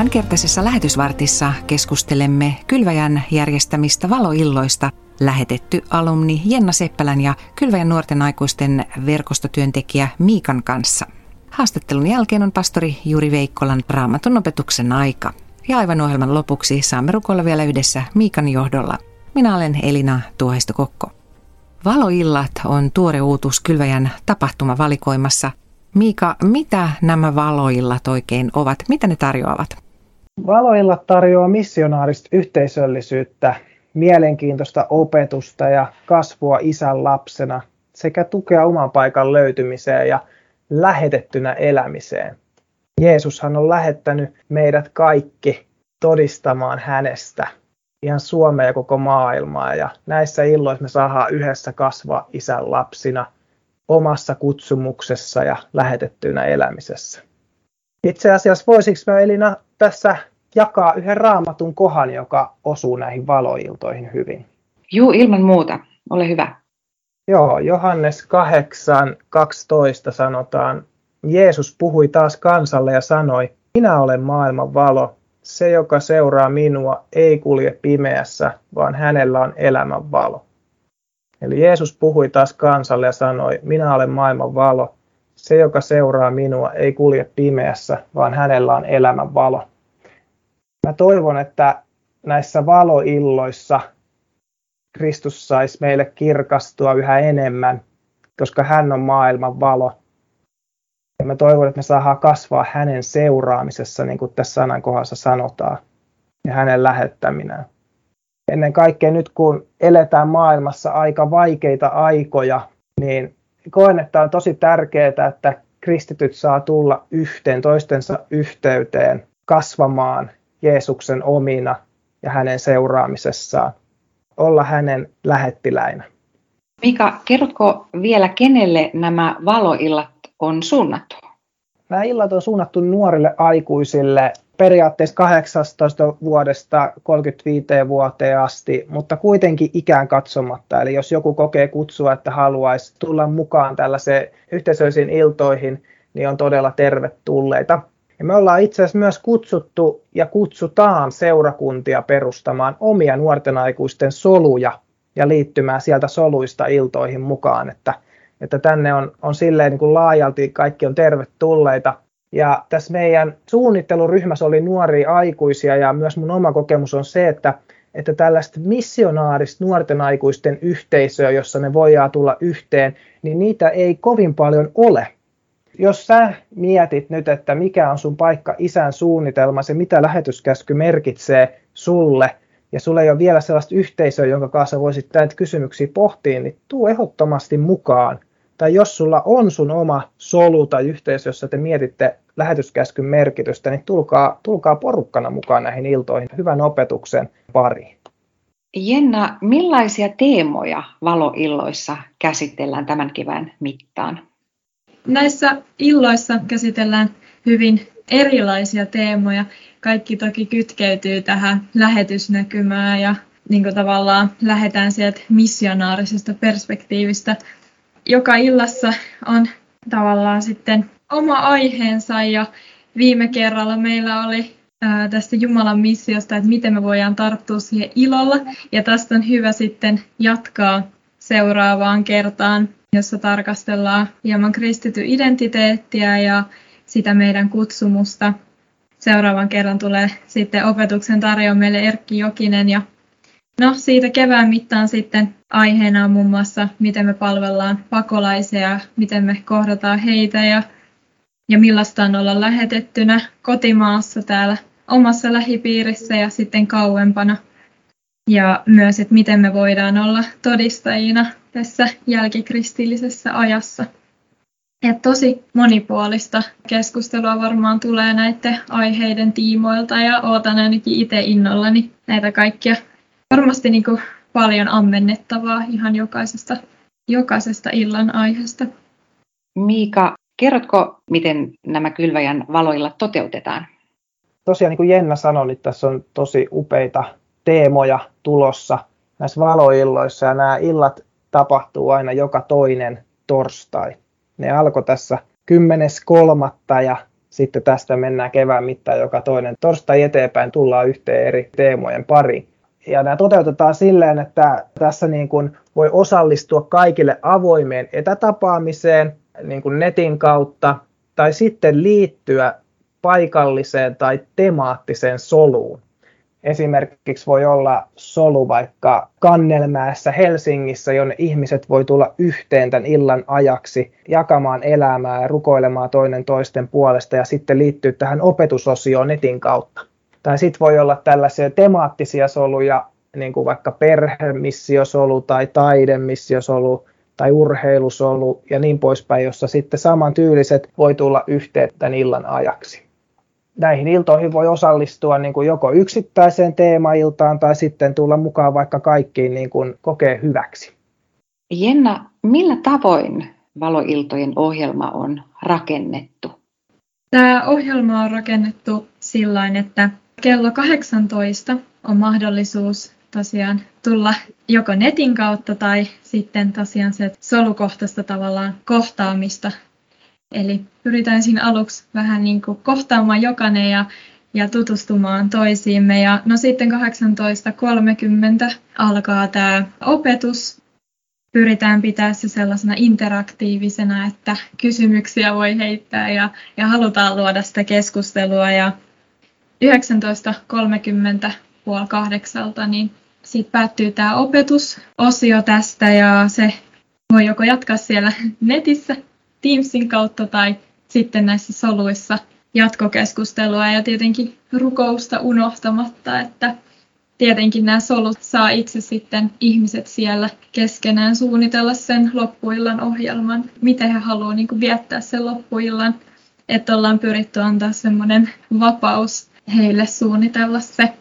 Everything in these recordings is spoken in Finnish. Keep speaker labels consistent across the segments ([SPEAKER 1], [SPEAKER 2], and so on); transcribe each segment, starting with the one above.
[SPEAKER 1] Tämänkertaisessa lähetysvartissa keskustelemme Kylväjän järjestämistä valoilloista lähetetty alumni Jenna Seppälän ja Kylväjän nuorten aikuisten verkostotyöntekijä Miikan kanssa. Haastattelun jälkeen on pastori Juri Veikkolan raamatun opetuksen aika. Ja aivan ohjelman lopuksi saamme rukoilla vielä yhdessä Miikan johdolla. Minä olen Elina Tuoheisto-Kokko. Valoillat on tuore uutuus Kylväjän tapahtumavalikoimassa. Miika, mitä nämä valoillat oikein ovat? Mitä ne tarjoavat?
[SPEAKER 2] Valoillat tarjoaa missionaarista yhteisöllisyyttä, mielenkiintoista opetusta ja kasvua isän lapsena sekä tukea oman paikan löytymiseen ja lähetettynä elämiseen. Jeesushan on lähettänyt meidät kaikki todistamaan hänestä ihan Suomea ja koko maailmaa. Ja näissä illoissa me saadaan yhdessä kasvaa isän lapsina omassa kutsumuksessa ja lähetettynä elämisessä. Itse asiassa voisiko me Elina tässä jakaa yhden raamatun kohan, joka osuu näihin valoiltoihin hyvin?
[SPEAKER 3] Juu, ilman muuta. Ole hyvä.
[SPEAKER 2] Joo, Johannes 8, 12 sanotaan, Jeesus puhui taas kansalle ja sanoi, minä olen maailman valo. Se, joka seuraa minua, ei kulje pimeässä, vaan hänellä on elämän valo. Eli Jeesus puhui taas kansalle ja sanoi, minä olen maailman valo. Se, joka seuraa minua, ei kulje pimeässä, vaan hänellä on elämän valo. Mä toivon, että näissä valoilloissa Kristus saisi meille kirkastua yhä enemmän, koska hän on maailman valo. Ja mä toivon, että me saadaan kasvaa hänen seuraamisessa, niin kuin tässä sanan kohdassa sanotaan, ja hänen lähettäminen. Ennen kaikkea nyt, kun eletään maailmassa aika vaikeita aikoja, niin koen, että on tosi tärkeää, että kristityt saa tulla yhteen, toistensa yhteyteen, kasvamaan Jeesuksen omina ja hänen seuraamisessaan, olla hänen lähettiläinä.
[SPEAKER 3] Mika, kerrotko vielä, kenelle nämä valoillat on suunnattu?
[SPEAKER 2] Nämä illat on suunnattu nuorille aikuisille periaatteessa 18 vuodesta 35 vuoteen asti, mutta kuitenkin ikään katsomatta. Eli jos joku kokee kutsua, että haluaisi tulla mukaan tällaiseen yhteisöisiin iltoihin, niin on todella tervetulleita. Ja me ollaan itse asiassa myös kutsuttu ja kutsutaan seurakuntia perustamaan omia nuorten aikuisten soluja ja liittymään sieltä soluista iltoihin mukaan, että, että tänne on, on silleen niin kuin laajalti kaikki on tervetulleita. Ja tässä meidän suunnitteluryhmässä oli nuoria aikuisia ja myös mun oma kokemus on se, että, että tällaista missionaarista nuorten aikuisten yhteisöä, jossa ne voidaan tulla yhteen, niin niitä ei kovin paljon ole jos sä mietit nyt, että mikä on sun paikka isän suunnitelma, se mitä lähetyskäsky merkitsee sulle, ja sulla ei ole vielä sellaista yhteisöä, jonka kanssa voisit näitä kysymyksiä pohtia, niin tuu ehdottomasti mukaan. Tai jos sulla on sun oma solu tai yhteisö, jossa te mietitte lähetyskäskyn merkitystä, niin tulkaa, tulkaa porukkana mukaan näihin iltoihin hyvän opetuksen pariin.
[SPEAKER 3] Jenna, millaisia teemoja valoilloissa käsitellään tämän kevään mittaan?
[SPEAKER 4] Näissä illoissa käsitellään hyvin erilaisia teemoja. Kaikki toki kytkeytyy tähän lähetysnäkymään ja niin kuin tavallaan lähdetään sieltä missionaarisesta perspektiivistä. Joka illassa on tavallaan sitten oma aiheensa ja viime kerralla meillä oli ää, tästä Jumalan missiosta, että miten me voidaan tarttua siihen ilolla. Ja tästä on hyvä sitten jatkaa seuraavaan kertaan jossa tarkastellaan hieman kristityn identiteettiä ja sitä meidän kutsumusta. Seuraavan kerran tulee sitten opetuksen tarjoa meille Erkki Jokinen ja no siitä kevään mittaan sitten aiheena on muun muassa, miten me palvellaan pakolaisia, miten me kohdataan heitä ja, ja millaista on olla lähetettynä kotimaassa täällä omassa lähipiirissä ja sitten kauempana. Ja myös, että miten me voidaan olla todistajina tässä jälkikristillisessä ajassa. Ja tosi monipuolista keskustelua varmaan tulee näiden aiheiden tiimoilta ja ootan ainakin itse innollani näitä kaikkia. Varmasti niin kuin paljon ammennettavaa ihan jokaisesta, jokaisesta illan aiheesta.
[SPEAKER 3] Miika, kerrotko, miten nämä kylväjän valoilla toteutetaan?
[SPEAKER 2] Tosiaan niin kuin Jenna sanoi, niin tässä on tosi upeita teemoja tulossa näissä valoilloissa ja nämä illat tapahtuu aina joka toinen torstai. Ne alkoi tässä 10.3. ja sitten tästä mennään kevään mittaan joka toinen torstai eteenpäin tullaan yhteen eri teemojen pari. Ja nämä toteutetaan silleen, että tässä niin kuin voi osallistua kaikille avoimeen etätapaamiseen niin kuin netin kautta tai sitten liittyä paikalliseen tai temaattiseen soluun. Esimerkiksi voi olla solu vaikka Kannelmäessä Helsingissä, jonne ihmiset voi tulla yhteen tämän illan ajaksi jakamaan elämää ja rukoilemaan toinen toisten puolesta ja sitten liittyä tähän opetusosioon netin kautta. Tai sitten voi olla tällaisia temaattisia soluja, niin kuin vaikka perhemissiosolu tai taidemissiosolu tai urheilusolu ja niin poispäin, jossa sitten samantyyliset voi tulla yhteen tämän illan ajaksi näihin iltoihin voi osallistua niin kuin joko yksittäiseen teemailtaan tai sitten tulla mukaan vaikka kaikkiin niin kuin kokee hyväksi.
[SPEAKER 3] Jenna, millä tavoin valoiltojen ohjelma on rakennettu?
[SPEAKER 4] Tämä ohjelma on rakennettu sillä että kello 18 on mahdollisuus tosiaan tulla joko netin kautta tai sitten tosiaan se solukohtaista tavallaan kohtaamista Eli pyritään siinä aluksi vähän niin kuin kohtaamaan jokainen ja, ja tutustumaan toisiimme. Ja no sitten 18.30 alkaa tämä opetus. Pyritään pitää se sellaisena interaktiivisena, että kysymyksiä voi heittää ja, ja halutaan luoda sitä keskustelua. Ja 19.30 puoli kahdeksalta, niin sitten päättyy tämä opetusosio tästä ja se voi joko jatkaa siellä netissä Teamsin kautta tai sitten näissä soluissa jatkokeskustelua ja tietenkin rukousta unohtamatta, että tietenkin nämä solut saa itse sitten ihmiset siellä keskenään suunnitella sen loppuillan ohjelman, miten he haluavat niin viettää sen loppuillan, että ollaan pyritty antaa semmoinen vapaus heille suunnitella se.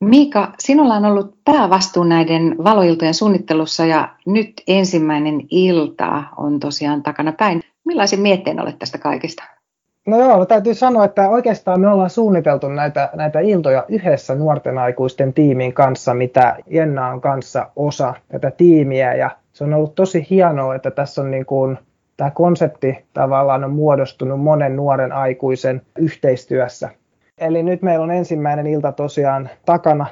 [SPEAKER 3] Miika, sinulla on ollut päävastuu näiden valoiltojen suunnittelussa ja nyt ensimmäinen ilta on tosiaan takana päin. Millaisin mietteen olet tästä kaikesta?
[SPEAKER 2] No joo, täytyy sanoa, että oikeastaan me ollaan suunniteltu näitä, näitä iltoja yhdessä nuorten aikuisten tiimin kanssa, mitä Jenna on kanssa osa tätä tiimiä. Ja se on ollut tosi hienoa, että tässä on niin kuin, tämä konsepti tavallaan on muodostunut monen nuoren aikuisen yhteistyössä. Eli nyt meillä on ensimmäinen ilta tosiaan takana,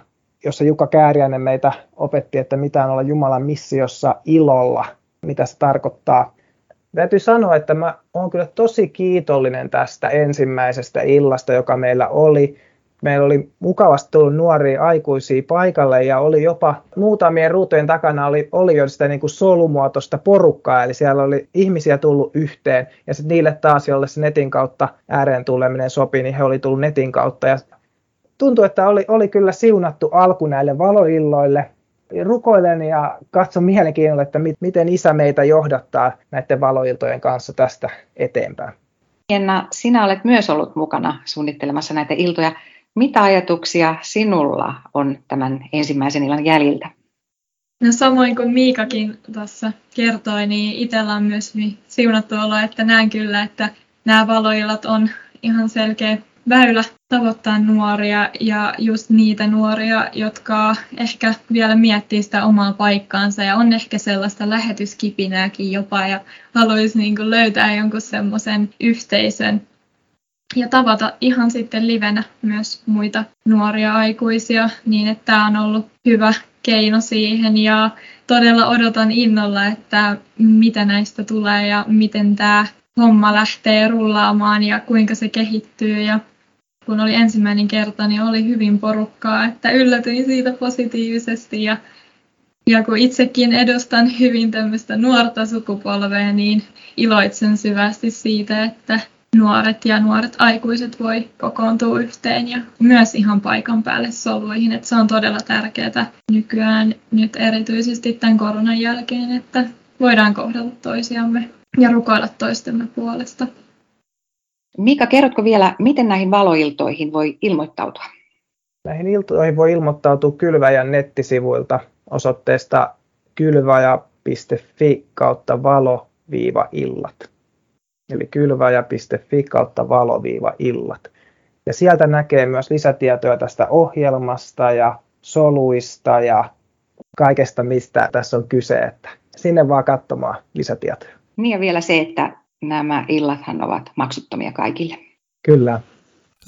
[SPEAKER 2] jossa Jukka Kääriäinen meitä opetti, että mitä on olla Jumalan missiossa ilolla, mitä se tarkoittaa. Täytyy sanoa, että mä olen kyllä tosi kiitollinen tästä ensimmäisestä illasta, joka meillä oli meillä oli mukavasti tullut nuoria aikuisia paikalle ja oli jopa muutamien ruutujen takana oli, oli jo sitä niin kuin solumuotoista porukkaa, eli siellä oli ihmisiä tullut yhteen ja sitten niille taas, jolle se netin kautta ääreen tuleminen sopii, niin he oli tullut netin kautta ja tuntui, että oli, oli kyllä siunattu alku näille valoilloille. Rukoilen ja katson mielenkiinnolla, että mit, miten isä meitä johdattaa näiden valoiltojen kanssa tästä eteenpäin.
[SPEAKER 3] Jenna, sinä olet myös ollut mukana suunnittelemassa näitä iltoja. Mitä ajatuksia sinulla on tämän ensimmäisen illan jäljiltä?
[SPEAKER 4] No samoin kuin Miikakin tuossa kertoi, niin itsellä on myös niin siunattu olo, että näen kyllä, että nämä valoillat on ihan selkeä väylä tavoittaa nuoria ja just niitä nuoria, jotka ehkä vielä miettii sitä omaa paikkaansa ja on ehkä sellaista lähetyskipinääkin jopa ja haluaisi niin löytää jonkun semmoisen yhteisön, ja tavata ihan sitten livenä myös muita nuoria aikuisia, niin että tämä on ollut hyvä keino siihen. Ja todella odotan innolla, että mitä näistä tulee ja miten tämä homma lähtee rullaamaan ja kuinka se kehittyy. Ja kun oli ensimmäinen kerta, niin oli hyvin porukkaa, että yllätyin siitä positiivisesti. Ja, ja kun itsekin edustan hyvin tämmöistä nuorta sukupolvea, niin iloitsen syvästi siitä, että nuoret ja nuoret aikuiset voi kokoontua yhteen ja myös ihan paikan päälle soluihin. Että se on todella tärkeää nykyään nyt erityisesti tämän koronan jälkeen, että voidaan kohdella toisiamme ja rukoilla toistemme puolesta.
[SPEAKER 3] Mika, kerrotko vielä, miten näihin valoiltoihin voi ilmoittautua?
[SPEAKER 2] Näihin iltoihin voi ilmoittautua Kylväjän nettisivuilta osoitteesta kylväjä.fi kautta valo-illat eli kylväjä.fi kautta valo-illat. Ja sieltä näkee myös lisätietoja tästä ohjelmasta ja soluista ja kaikesta, mistä tässä on kyse. Että sinne vaan katsomaan lisätietoja.
[SPEAKER 3] Niin ja vielä se, että nämä illathan ovat maksuttomia kaikille.
[SPEAKER 2] Kyllä.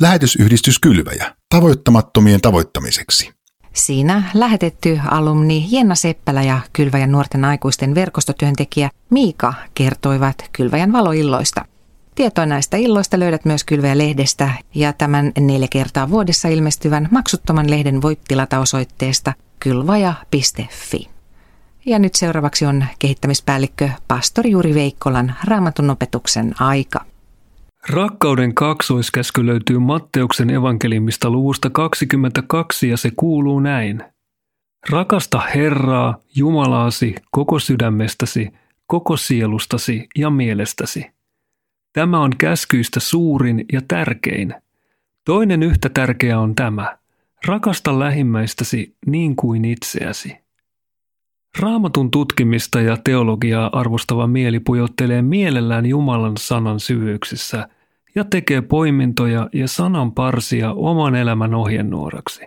[SPEAKER 5] Lähetysyhdistys Kylväjä tavoittamattomien tavoittamiseksi.
[SPEAKER 1] Siinä lähetetty alumni Jenna Seppälä ja Kylväjän nuorten aikuisten verkostotyöntekijä Miika kertoivat Kylväjän valoilloista. Tietoa näistä illoista löydät myös Kylväjä-lehdestä ja tämän neljä kertaa vuodessa ilmestyvän maksuttoman lehden voit tilata osoitteesta kylvaja.fi. Ja nyt seuraavaksi on kehittämispäällikkö pastori Juri Veikkolan raamatun opetuksen aika.
[SPEAKER 6] Rakkauden kaksoiskäsky löytyy Matteuksen evankelimista luvusta 22 ja se kuuluu näin. Rakasta Herraa, Jumalaasi, koko sydämestäsi, koko sielustasi ja mielestäsi. Tämä on käskyistä suurin ja tärkein. Toinen yhtä tärkeä on tämä. Rakasta lähimmäistäsi niin kuin itseäsi. Raamatun tutkimista ja teologiaa arvostava mieli pujottelee mielellään Jumalan sanan syvyyksissä ja tekee poimintoja ja sanan parsia oman elämän ohjenuoraksi.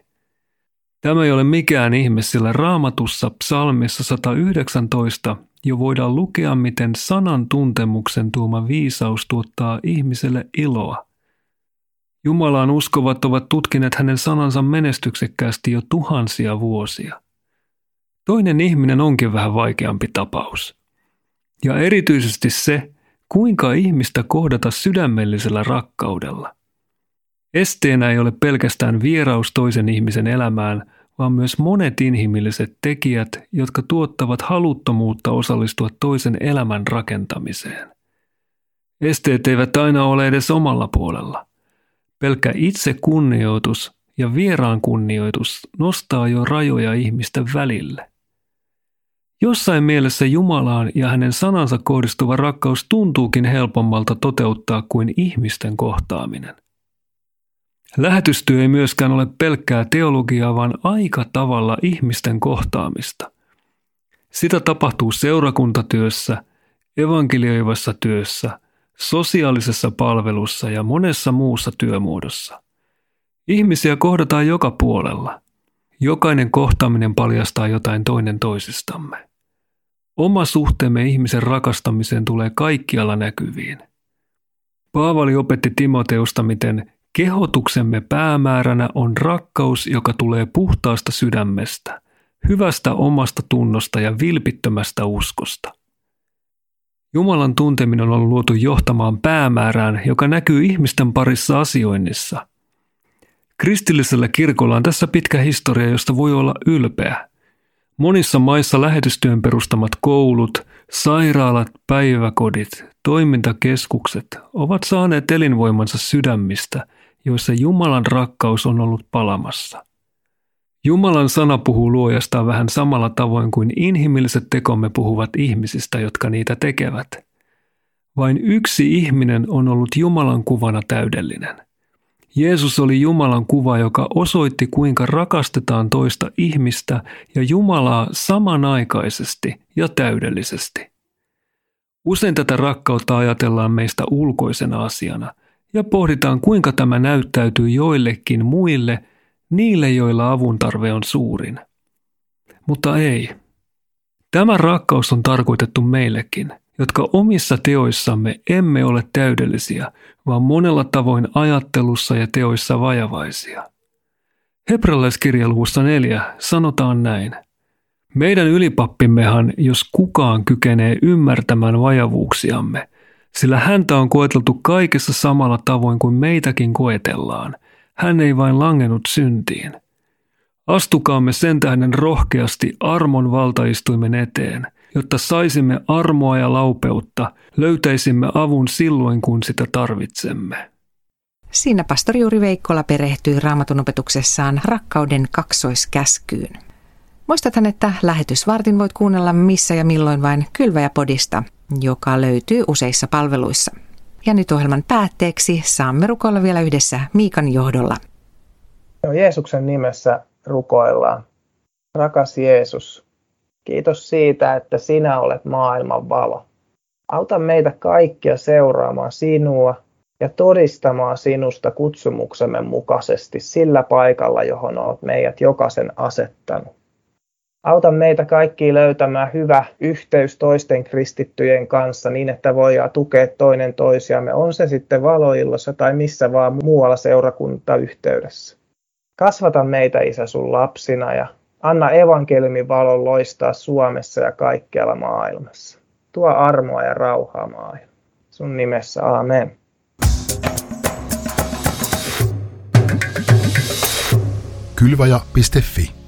[SPEAKER 6] Tämä ei ole mikään ihme, sillä raamatussa psalmissa 119 jo voidaan lukea, miten sanan tuntemuksen tuoma viisaus tuottaa ihmiselle iloa. Jumalaan uskovat ovat tutkineet hänen sanansa menestyksekkäästi jo tuhansia vuosia. Toinen ihminen onkin vähän vaikeampi tapaus. Ja erityisesti se, kuinka ihmistä kohdata sydämellisellä rakkaudella. Esteenä ei ole pelkästään vieraus toisen ihmisen elämään, vaan myös monet inhimilliset tekijät, jotka tuottavat haluttomuutta osallistua toisen elämän rakentamiseen. Esteet eivät aina ole edes omalla puolella. Pelkkä itse kunnioitus ja vieraan kunnioitus nostaa jo rajoja ihmisten välille. Jossain mielessä Jumalaan ja hänen sanansa kohdistuva rakkaus tuntuukin helpommalta toteuttaa kuin ihmisten kohtaaminen. Lähetystyö ei myöskään ole pelkkää teologiaa, vaan aika tavalla ihmisten kohtaamista. Sitä tapahtuu seurakuntatyössä, evankelioivassa työssä, sosiaalisessa palvelussa ja monessa muussa työmuodossa. Ihmisiä kohdataan joka puolella. Jokainen kohtaaminen paljastaa jotain toinen toisistamme. Oma suhteemme ihmisen rakastamiseen tulee kaikkialla näkyviin. Paavali opetti Timoteusta, miten kehotuksemme päämääränä on rakkaus, joka tulee puhtaasta sydämestä, hyvästä omasta tunnosta ja vilpittömästä uskosta. Jumalan tunteminen on luotu johtamaan päämäärään, joka näkyy ihmisten parissa asioinnissa. Kristillisellä kirkolla on tässä pitkä historia, josta voi olla ylpeä. Monissa maissa lähetystyön perustamat koulut, sairaalat, päiväkodit, toimintakeskukset ovat saaneet elinvoimansa sydämistä, joissa Jumalan rakkaus on ollut palamassa. Jumalan sana puhuu luojastaan vähän samalla tavoin kuin inhimilliset tekomme puhuvat ihmisistä, jotka niitä tekevät. Vain yksi ihminen on ollut Jumalan kuvana täydellinen – Jeesus oli Jumalan kuva, joka osoitti kuinka rakastetaan toista ihmistä ja Jumalaa samanaikaisesti ja täydellisesti. Usein tätä rakkautta ajatellaan meistä ulkoisena asiana ja pohditaan kuinka tämä näyttäytyy joillekin muille, niille joilla avun tarve on suurin. Mutta ei. Tämä rakkaus on tarkoitettu meillekin – jotka omissa teoissamme emme ole täydellisiä, vaan monella tavoin ajattelussa ja teoissa vajavaisia. Hebralaiskirjaluvussa 4 sanotaan näin. Meidän ylipappimmehan, jos kukaan kykenee ymmärtämään vajavuuksiamme, sillä häntä on koeteltu kaikessa samalla tavoin kuin meitäkin koetellaan. Hän ei vain langennut syntiin. Astukaamme sen tähden rohkeasti armon valtaistuimen eteen – jotta saisimme armoa ja laupeutta, löytäisimme avun silloin, kun sitä tarvitsemme.
[SPEAKER 1] Siinä pastori Juri Veikkola perehtyi raamatun opetuksessaan rakkauden kaksoiskäskyyn. Muistathan, että lähetysvartin voit kuunnella missä ja milloin vain Kylväjä-podista, joka löytyy useissa palveluissa. Ja nyt ohjelman päätteeksi saamme rukoilla vielä yhdessä Miikan johdolla.
[SPEAKER 2] Jeesuksen nimessä rukoillaan. Rakas Jeesus, Kiitos siitä, että sinä olet maailman valo. Auta meitä kaikkia seuraamaan sinua ja todistamaan sinusta kutsumuksemme mukaisesti sillä paikalla, johon olet meidät jokaisen asettanut. Auta meitä kaikki löytämään hyvä yhteys toisten kristittyjen kanssa niin, että voidaan tukea toinen toisiamme, on se sitten valoillossa tai missä vaan muualla seurakuntayhteydessä. Kasvata meitä, Isä, sun lapsina ja anna evankeliumin valon loistaa Suomessa ja kaikkialla maailmassa. Tuo armoa ja rauhaa maailmaan. Sun nimessä, amen.
[SPEAKER 5] Kylvaja.fi